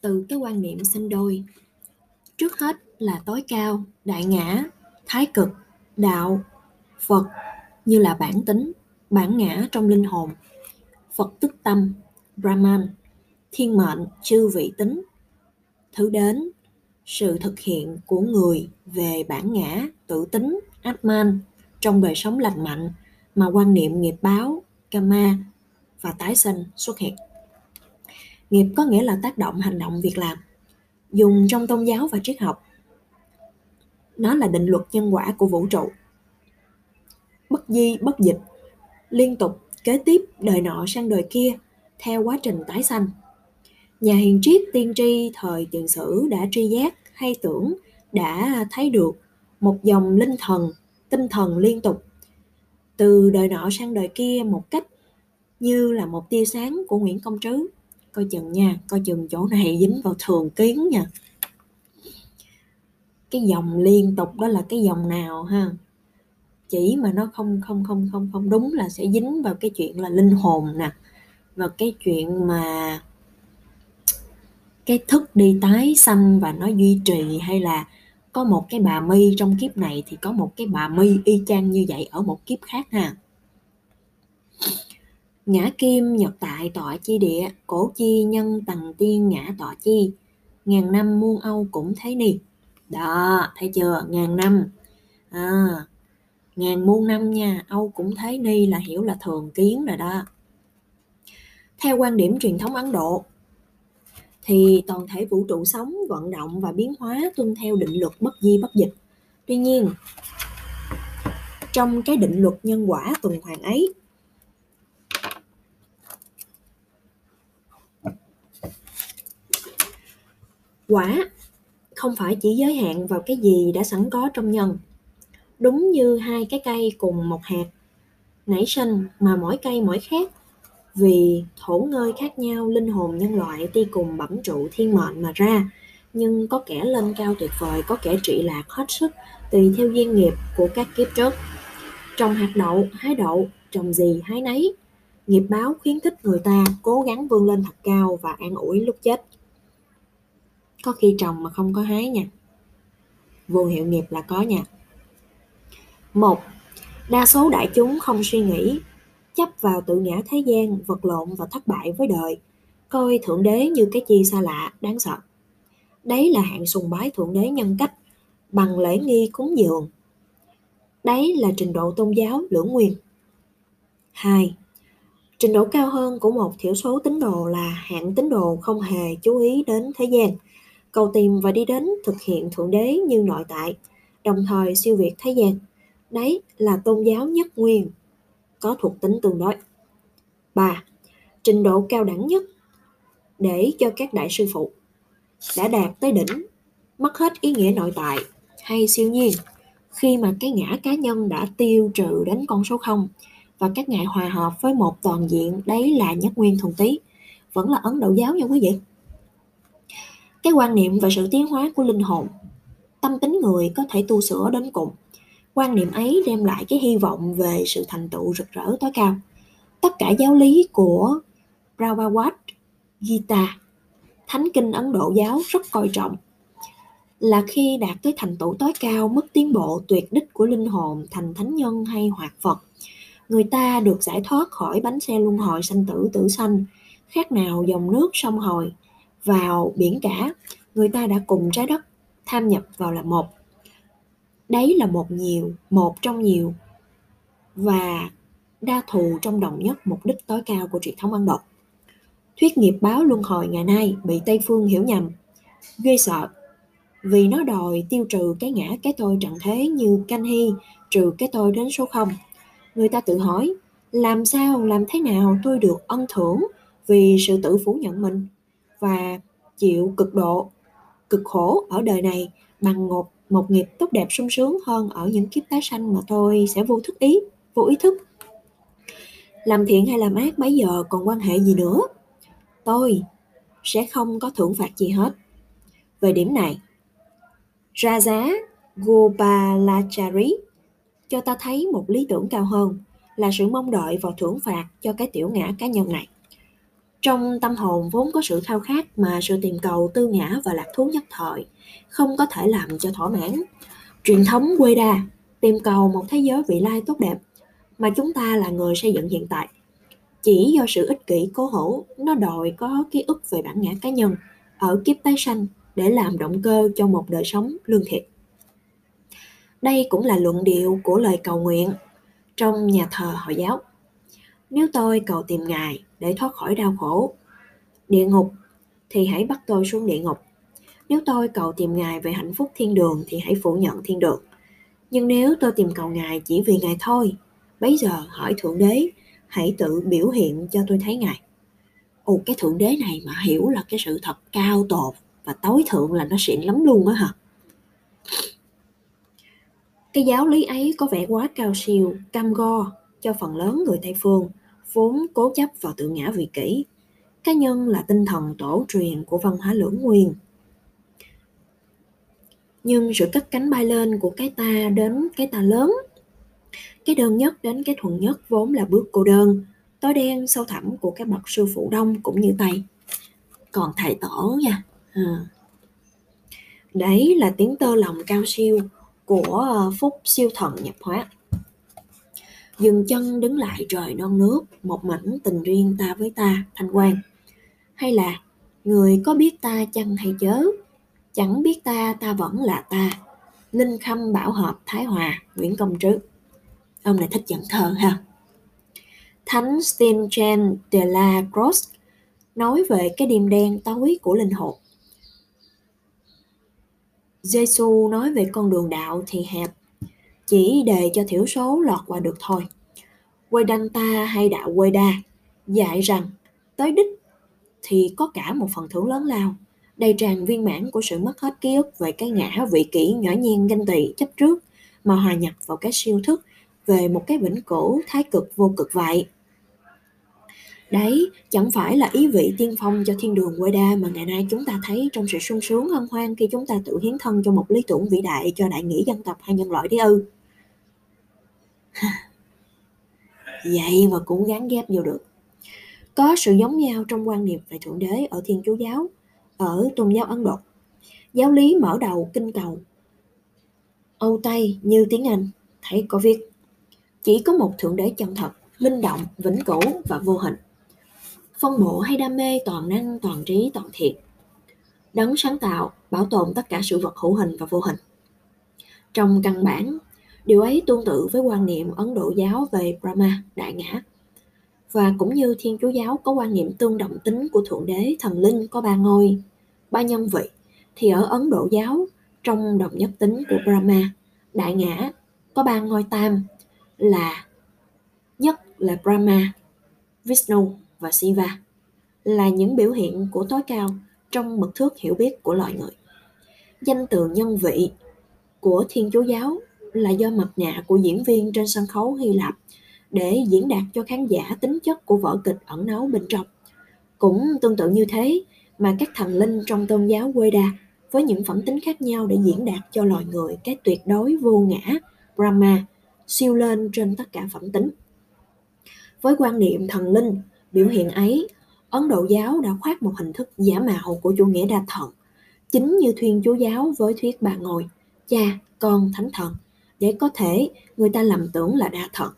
từ cái quan niệm sinh đôi. Trước hết là tối cao, đại ngã, thái cực, đạo, phật, như là bản tính, bản ngã trong linh hồn. Phật tức tâm, brahman, thiên mệnh, chư vị tính, thứ đến, sự thực hiện của người về bản ngã, tự tính, atman, trong đời sống lành mạnh mà quan niệm nghiệp báo, karma và tái sinh xuất hiện nghiệp có nghĩa là tác động, hành động, việc làm. Dùng trong tôn giáo và triết học. Nó là định luật nhân quả của vũ trụ. Bất di, bất dịch. Liên tục, kế tiếp, đời nọ sang đời kia, theo quá trình tái sanh. Nhà hiền triết, tiên tri, thời tiền sử đã tri giác, hay tưởng, đã thấy được một dòng linh thần, tinh thần liên tục. Từ đời nọ sang đời kia một cách như là một tia sáng của Nguyễn Công Trứ coi chừng nha, coi chừng chỗ này dính vào thường kiến nha. Cái dòng liên tục đó là cái dòng nào ha? Chỉ mà nó không không không không không đúng là sẽ dính vào cái chuyện là linh hồn nè. Và cái chuyện mà cái thức đi tái sanh và nó duy trì hay là có một cái bà mi trong kiếp này thì có một cái bà mi y chang như vậy ở một kiếp khác ha? Ngã kim nhật tại tọa chi địa cổ chi nhân tầng tiên ngã tọa chi. Ngàn năm muôn âu cũng thế nì. đó thấy chưa? Ngàn năm. À, ngàn muôn năm nha âu cũng thấy ni là hiểu là thường kiến rồi đó. Theo quan điểm truyền thống ấn độ thì toàn thể vũ trụ sống vận động và biến hóa tuân theo định luật bất di bất dịch. Tuy nhiên trong cái định luật nhân quả tuần hoàn ấy quả không phải chỉ giới hạn vào cái gì đã sẵn có trong nhân. Đúng như hai cái cây cùng một hạt, nảy sinh mà mỗi cây mỗi khác, vì thổ ngơi khác nhau, linh hồn nhân loại ti cùng bẩm trụ thiên mệnh mà ra, nhưng có kẻ lên cao tuyệt vời, có kẻ trị lạc hết sức, tùy theo duyên nghiệp của các kiếp trước. Trồng hạt đậu, hái đậu, trồng gì hái nấy, nghiệp báo khuyến khích người ta cố gắng vươn lên thật cao và an ủi lúc chết có khi trồng mà không có hái nha. Vô hiệu nghiệp là có nha. Một, đa số đại chúng không suy nghĩ, chấp vào tự ngã thế gian, vật lộn và thất bại với đời, coi thượng đế như cái chi xa lạ, đáng sợ. Đấy là hạng sùng bái thượng đế nhân cách, bằng lễ nghi cúng dường. Đấy là trình độ tôn giáo lưỡng nguyên. Hai, trình độ cao hơn của một thiểu số tín đồ là hạng tín đồ không hề chú ý đến thế gian cầu tìm và đi đến thực hiện thượng đế như nội tại, đồng thời siêu việt thế gian. Đấy là tôn giáo nhất nguyên, có thuộc tính tương đối. 3. Trình độ cao đẳng nhất, để cho các đại sư phụ đã đạt tới đỉnh, mất hết ý nghĩa nội tại hay siêu nhiên. Khi mà cái ngã cá nhân đã tiêu trừ đến con số 0 và các ngài hòa hợp với một toàn diện, đấy là nhất nguyên thuần tí vẫn là ấn độ giáo nha quý vị cái quan niệm về sự tiến hóa của linh hồn. Tâm tính người có thể tu sửa đến cùng. Quan niệm ấy đem lại cái hy vọng về sự thành tựu rực rỡ tối cao. Tất cả giáo lý của Prabhupada, Gita, thánh kinh Ấn Độ giáo rất coi trọng. Là khi đạt tới thành tựu tối cao mức tiến bộ tuyệt đích của linh hồn thành thánh nhân hay hoạt Phật, người ta được giải thoát khỏi bánh xe luân hồi sanh tử tử sanh, khác nào dòng nước sông hồi vào biển cả. Người ta đã cùng trái đất tham nhập vào là một. Đấy là một nhiều, một trong nhiều và đa thù trong đồng nhất mục đích tối cao của truyền thống ấn độ. Thuyết nghiệp báo luân hồi ngày nay bị tây phương hiểu nhầm. Ghê sợ vì nó đòi tiêu trừ cái ngã cái tôi trận thế như canh hy, trừ cái tôi đến số không. Người ta tự hỏi, làm sao, làm thế nào tôi được ân thưởng vì sự tự phủ nhận mình? Và chịu cực độ cực khổ ở đời này, bằng một một nghiệp tốt đẹp sung sướng hơn ở những kiếp tái sanh mà tôi sẽ vô thức ý, vô ý thức. Làm thiện hay làm ác mấy giờ còn quan hệ gì nữa? Tôi sẽ không có thưởng phạt gì hết. Về điểm này, Raja Gopalachari cho ta thấy một lý tưởng cao hơn là sự mong đợi vào thưởng phạt cho cái tiểu ngã cá nhân này trong tâm hồn vốn có sự khao khát mà sự tìm cầu tư ngã và lạc thú nhất thời, không có thể làm cho thỏa mãn. Truyền thống quê đa, tìm cầu một thế giới vị lai tốt đẹp, mà chúng ta là người xây dựng hiện tại. Chỉ do sự ích kỷ cố hữu, nó đòi có ký ức về bản ngã cá nhân, ở kiếp tái sanh, để làm động cơ cho một đời sống lương thiện đây cũng là luận điệu của lời cầu nguyện trong nhà thờ Hồi giáo. Nếu tôi cầu tìm Ngài để thoát khỏi đau khổ, địa ngục, thì hãy bắt tôi xuống địa ngục. Nếu tôi cầu tìm Ngài về hạnh phúc thiên đường thì hãy phủ nhận thiên đường. Nhưng nếu tôi tìm cầu Ngài chỉ vì Ngài thôi, bấy giờ hỏi Thượng Đế, hãy tự biểu hiện cho tôi thấy Ngài. Ồ, cái Thượng Đế này mà hiểu là cái sự thật cao tột và tối thượng là nó xịn lắm luôn á hả? Cái giáo lý ấy có vẻ quá cao siêu, cam go cho phần lớn người Tây phương, vốn cố chấp vào tự ngã vị kỷ. Cá nhân là tinh thần tổ truyền của văn hóa lưỡng nguyên. Nhưng sự cất cánh bay lên của cái ta đến cái ta lớn, cái đơn nhất đến cái thuần nhất vốn là bước cô đơn, tối đen sâu thẳm của các bậc sư phụ đông cũng như Tây. Còn thầy tổ nha. À. Đấy là tiếng tơ lòng cao siêu của ờ, Phúc siêu thần nhập hóa. Dừng chân đứng lại trời non nước, một mảnh tình riêng ta với ta, thanh quan. Hay là, người có biết ta chăng hay chớ, chẳng biết ta ta vẫn là ta. Linh Khâm Bảo Hợp Thái Hòa, Nguyễn Công Trứ. Ông này thích dẫn thơ ha. Thánh Steinchen de la Croix nói về cái đêm đen tối của linh hồn Giêsu nói về con đường đạo thì hẹp, chỉ để cho thiểu số lọt qua được thôi. ta hay đạo đa dạy rằng tới đích thì có cả một phần thưởng lớn lao, đầy tràn viên mãn của sự mất hết ký ức về cái ngã vị kỷ nhỏ nhen ganh tị chấp trước mà hòa nhập vào cái siêu thức về một cái vĩnh cửu thái cực vô cực vậy. Đấy, chẳng phải là ý vị tiên phong cho thiên đường quê đa mà ngày nay chúng ta thấy trong sự sung sướng hân hoan khi chúng ta tự hiến thân cho một lý tưởng vĩ đại cho đại nghĩa dân tộc hay nhân loại đấy ư. Vậy mà cũng gắn ghép vô được. Có sự giống nhau trong quan niệm về Thượng Đế ở Thiên Chúa Giáo, ở tôn giáo Ấn Độ. Giáo lý mở đầu kinh cầu Âu Tây như tiếng Anh, thấy có viết Chỉ có một Thượng Đế chân thật, linh động, vĩnh cửu và vô hình phân bổ hay đam mê toàn năng toàn trí toàn thiện đấng sáng tạo bảo tồn tất cả sự vật hữu hình và vô hình trong căn bản điều ấy tương tự với quan niệm ấn độ giáo về brahma, đại ngã và cũng như thiên chúa giáo có quan niệm tương đồng tính của thượng đế, thần linh có ba ngôi, ba nhân vị, thì ở ấn độ giáo, trong đồng nhất tính của brahma, đại ngã, có ba ngôi tam, là nhất là brahma, vishnu và Siva là những biểu hiện của tối cao trong mực thước hiểu biết của loài người. Danh từ nhân vị của Thiên Chúa Giáo là do mặt nạ của diễn viên trên sân khấu Hy Lạp để diễn đạt cho khán giả tính chất của vở kịch ẩn náu bên trong. Cũng tương tự như thế mà các thần linh trong tôn giáo quê đà với những phẩm tính khác nhau để diễn đạt cho loài người cái tuyệt đối vô ngã Brahma siêu lên trên tất cả phẩm tính. Với quan niệm thần linh Biểu hiện ấy, Ấn Độ giáo đã khoác một hình thức giả mạo của chủ nghĩa đa thần, chính như thuyên chúa giáo với thuyết bà ngồi cha, con, thánh thần, để có thể người ta lầm tưởng là đa thật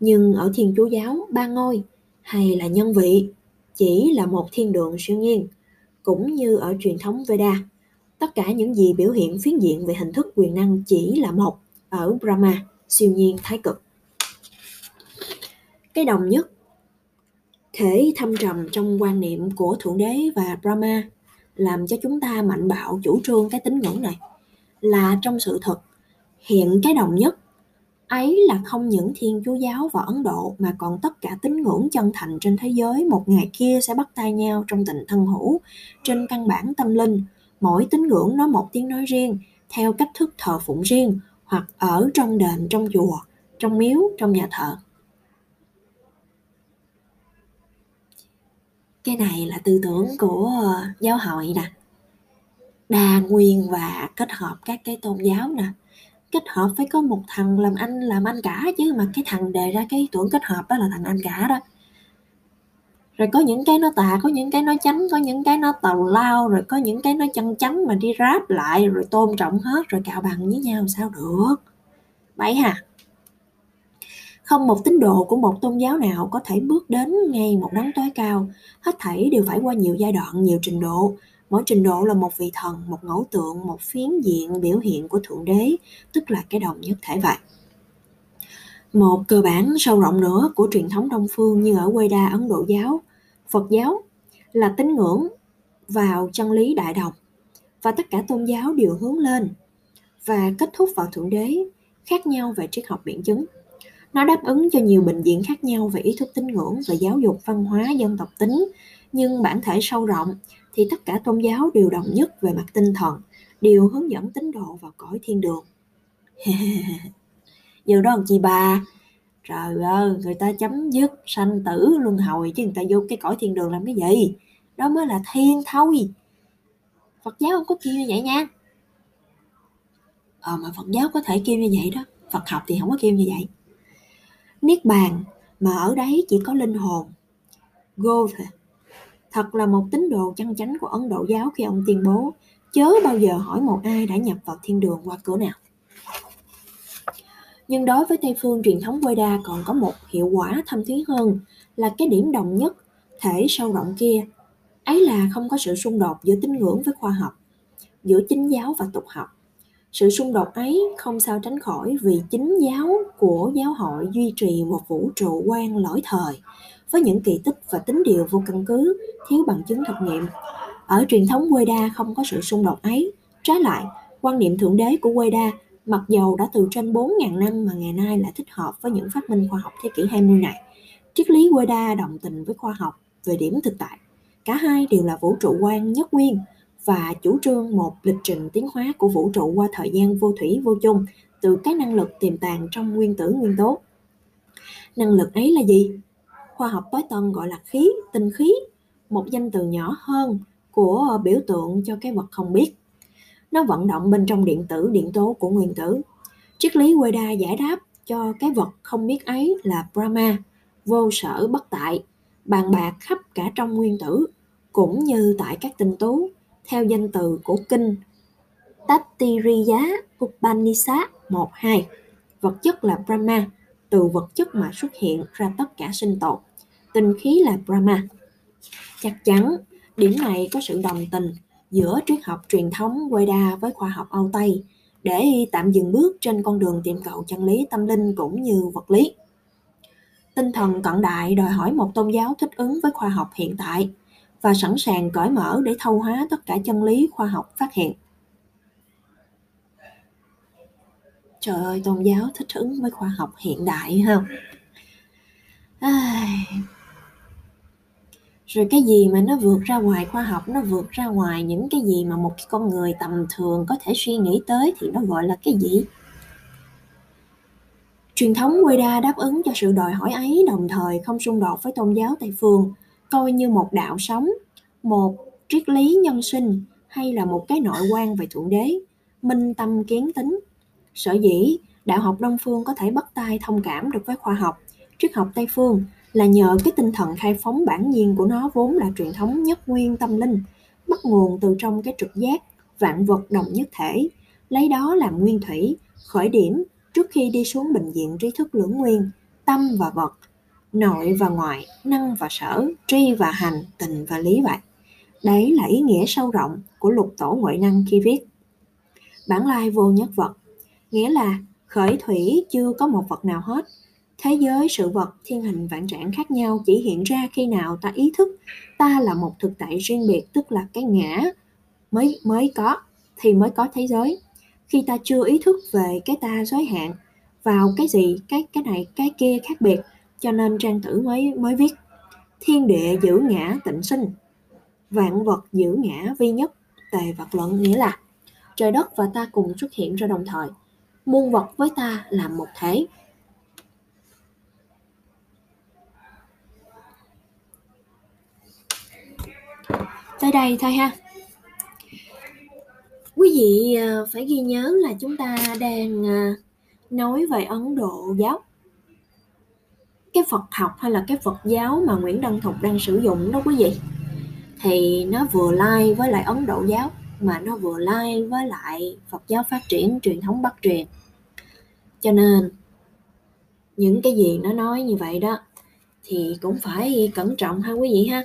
Nhưng ở thiên chúa giáo, ba ngôi hay là nhân vị chỉ là một thiên đường siêu nhiên, cũng như ở truyền thống Veda. Tất cả những gì biểu hiện phiến diện về hình thức quyền năng chỉ là một ở Brahma, siêu nhiên thái cực. Cái đồng nhất thể thâm trầm trong quan niệm của Thượng Đế và Brahma làm cho chúng ta mạnh bạo chủ trương cái tín ngưỡng này là trong sự thật hiện cái đồng nhất. Ấy là không những Thiên Chúa giáo và Ấn Độ mà còn tất cả tín ngưỡng chân thành trên thế giới một ngày kia sẽ bắt tay nhau trong tình thân hữu, trên căn bản tâm linh. Mỗi tín ngưỡng nói một tiếng nói riêng, theo cách thức thờ phụng riêng, hoặc ở trong đền, trong chùa, trong miếu, trong nhà thờ. Cái này là tư tưởng của ờ, giáo hội nè. Đa nguyên và kết hợp các cái tôn giáo nè kết hợp phải có một thằng làm anh làm anh cả chứ mà cái thằng đề ra cái ý tưởng kết hợp đó là thằng anh cả đó. Rồi có những cái nó tà, có những cái nó chánh có những cái nó tàu lao, rồi có những cái nó chân chánh mà đi ráp lại, rồi tôn trọng hết, rồi cạo bằng với nhau sao được? Vậy hả không một tín đồ của một tôn giáo nào có thể bước đến ngay một đấng tối cao. Hết thảy đều phải qua nhiều giai đoạn, nhiều trình độ mỗi trình độ là một vị thần, một ngẫu tượng, một phiến diện biểu hiện của thượng đế, tức là cái đồng nhất thể vậy. Một cơ bản sâu rộng nữa của truyền thống đông phương như ở quê đa Ấn Độ giáo, Phật giáo, là tín ngưỡng vào chân lý đại đồng. Và tất cả tôn giáo đều hướng lên và kết thúc vào thượng đế, khác nhau về triết học biện chứng. Nó đáp ứng cho nhiều bệnh viện khác nhau về ý thức tín ngưỡng và giáo dục văn hóa dân tộc tính nhưng bản thể sâu rộng thì tất cả tôn giáo đều đồng nhất về mặt tinh thần, đều hướng dẫn tín đồ vào cõi thiên đường. Giờ đó làm chi bà trời ơi, người ta chấm dứt sanh tử luân hồi chứ người ta vô cái cõi thiên đường làm cái gì? Đó mới là thiên thôi. Phật giáo không có kêu như vậy nha. Ờ mà phật giáo có thể kêu như vậy đó. Phật học thì không có kêu như vậy. Niết bàn mà ở đấy chỉ có linh hồn. Go thôi thật là một tín đồ chân chánh của ấn độ giáo khi ông tuyên bố chớ bao giờ hỏi một ai đã nhập vào thiên đường qua cửa nào nhưng đối với Tây phương truyền thống Veda còn có một hiệu quả thâm thúy hơn là cái điểm đồng nhất, thể sâu rộng kia. Ấy là không có sự xung đột giữa tín ngưỡng với khoa học, giữa chính giáo và tục học. Sự xung đột ấy không sao tránh khỏi vì chính giáo của giáo hội duy trì một vũ trụ quan lỗi thời, với những kỳ tích và tính điều vô căn cứ, thiếu bằng chứng thực nghiệm. Ở truyền thống Veda không có sự xung đột ấy, trái lại, quan niệm thượng đế của Veda mặc dầu đã từ trên 4.000 năm mà ngày nay lại thích hợp với những phát minh khoa học thế kỷ 20 này. Triết lý Queda đồng tình với khoa học về điểm thực tại. Cả hai đều là vũ trụ quan nhất nguyên và chủ trương một lịch trình tiến hóa của vũ trụ qua thời gian vô thủy vô chung từ cái năng lực tiềm tàng trong nguyên tử nguyên tố. Năng lực ấy là gì? Khoa học tối tân gọi là khí, tinh khí, một danh từ nhỏ hơn của biểu tượng cho cái vật không biết nó vận động bên trong điện tử điện tố của nguyên tử. Triết lý Weda giải đáp cho cái vật không biết ấy là Brahma, vô sở bất tại, bàn bạc khắp cả trong nguyên tử, cũng như tại các tinh tú, theo danh từ của kinh Tattiriya Upanishad 1-2. Vật chất là Brahma, từ vật chất mà xuất hiện ra tất cả sinh tồn. Tinh khí là Brahma. Chắc chắn, điểm này có sự đồng tình giữa triết học truyền thống Veda với khoa học Âu Tây để tạm dừng bước trên con đường tìm cầu chân lý tâm linh cũng như vật lý. Tinh thần cận đại đòi hỏi một tôn giáo thích ứng với khoa học hiện tại và sẵn sàng cởi mở để thâu hóa tất cả chân lý khoa học phát hiện. Trời ơi, tôn giáo thích ứng với khoa học hiện đại ha. Ai rồi cái gì mà nó vượt ra ngoài khoa học, nó vượt ra ngoài những cái gì mà một con người tầm thường có thể suy nghĩ tới thì nó gọi là cái gì? Truyền thống Weda đáp ứng cho sự đòi hỏi ấy, đồng thời không xung đột với tôn giáo Tây phương, coi như một đạo sống một triết lý nhân sinh hay là một cái nội quan về thượng đế, minh tâm kiến tính. Sở dĩ đạo học đông phương có thể bắt tay thông cảm được với khoa học, triết học tây phương là nhờ cái tinh thần khai phóng bản nhiên của nó vốn là truyền thống nhất nguyên tâm linh, bắt nguồn từ trong cái trực giác, vạn vật đồng nhất thể, lấy đó làm nguyên thủy, khởi điểm trước khi đi xuống bệnh viện trí thức lưỡng nguyên, tâm và vật, nội và ngoại, năng và sở, tri và hành, tình và lý vậy. Đấy là ý nghĩa sâu rộng của lục tổ ngoại năng khi viết. Bản lai vô nhất vật, nghĩa là khởi thủy chưa có một vật nào hết, thế giới, sự vật, thiên hình, vạn trạng khác nhau chỉ hiện ra khi nào ta ý thức ta là một thực tại riêng biệt, tức là cái ngã mới mới có, thì mới có thế giới. Khi ta chưa ý thức về cái ta giới hạn vào cái gì, cái cái này, cái kia khác biệt, cho nên trang tử mới mới viết, thiên địa giữ ngã tịnh sinh, vạn vật giữ ngã vi nhất, tề vật luận nghĩa là trời đất và ta cùng xuất hiện ra đồng thời. Muôn vật với ta làm một thể tới đây thôi ha. Quý vị à, phải ghi nhớ là chúng ta đang à, nói về ấn độ giáo. Cái Phật học hay là cái Phật giáo mà Nguyễn Đăng Thục đang sử dụng đó quý vị, thì nó vừa lai với lại Ấn Độ giáo, mà nó vừa lai với lại Phật giáo phát triển, truyền thống Bắc truyền. Cho nên, những cái gì nó nói như vậy đó, thì cũng phải cẩn trọng ha quý vị ha.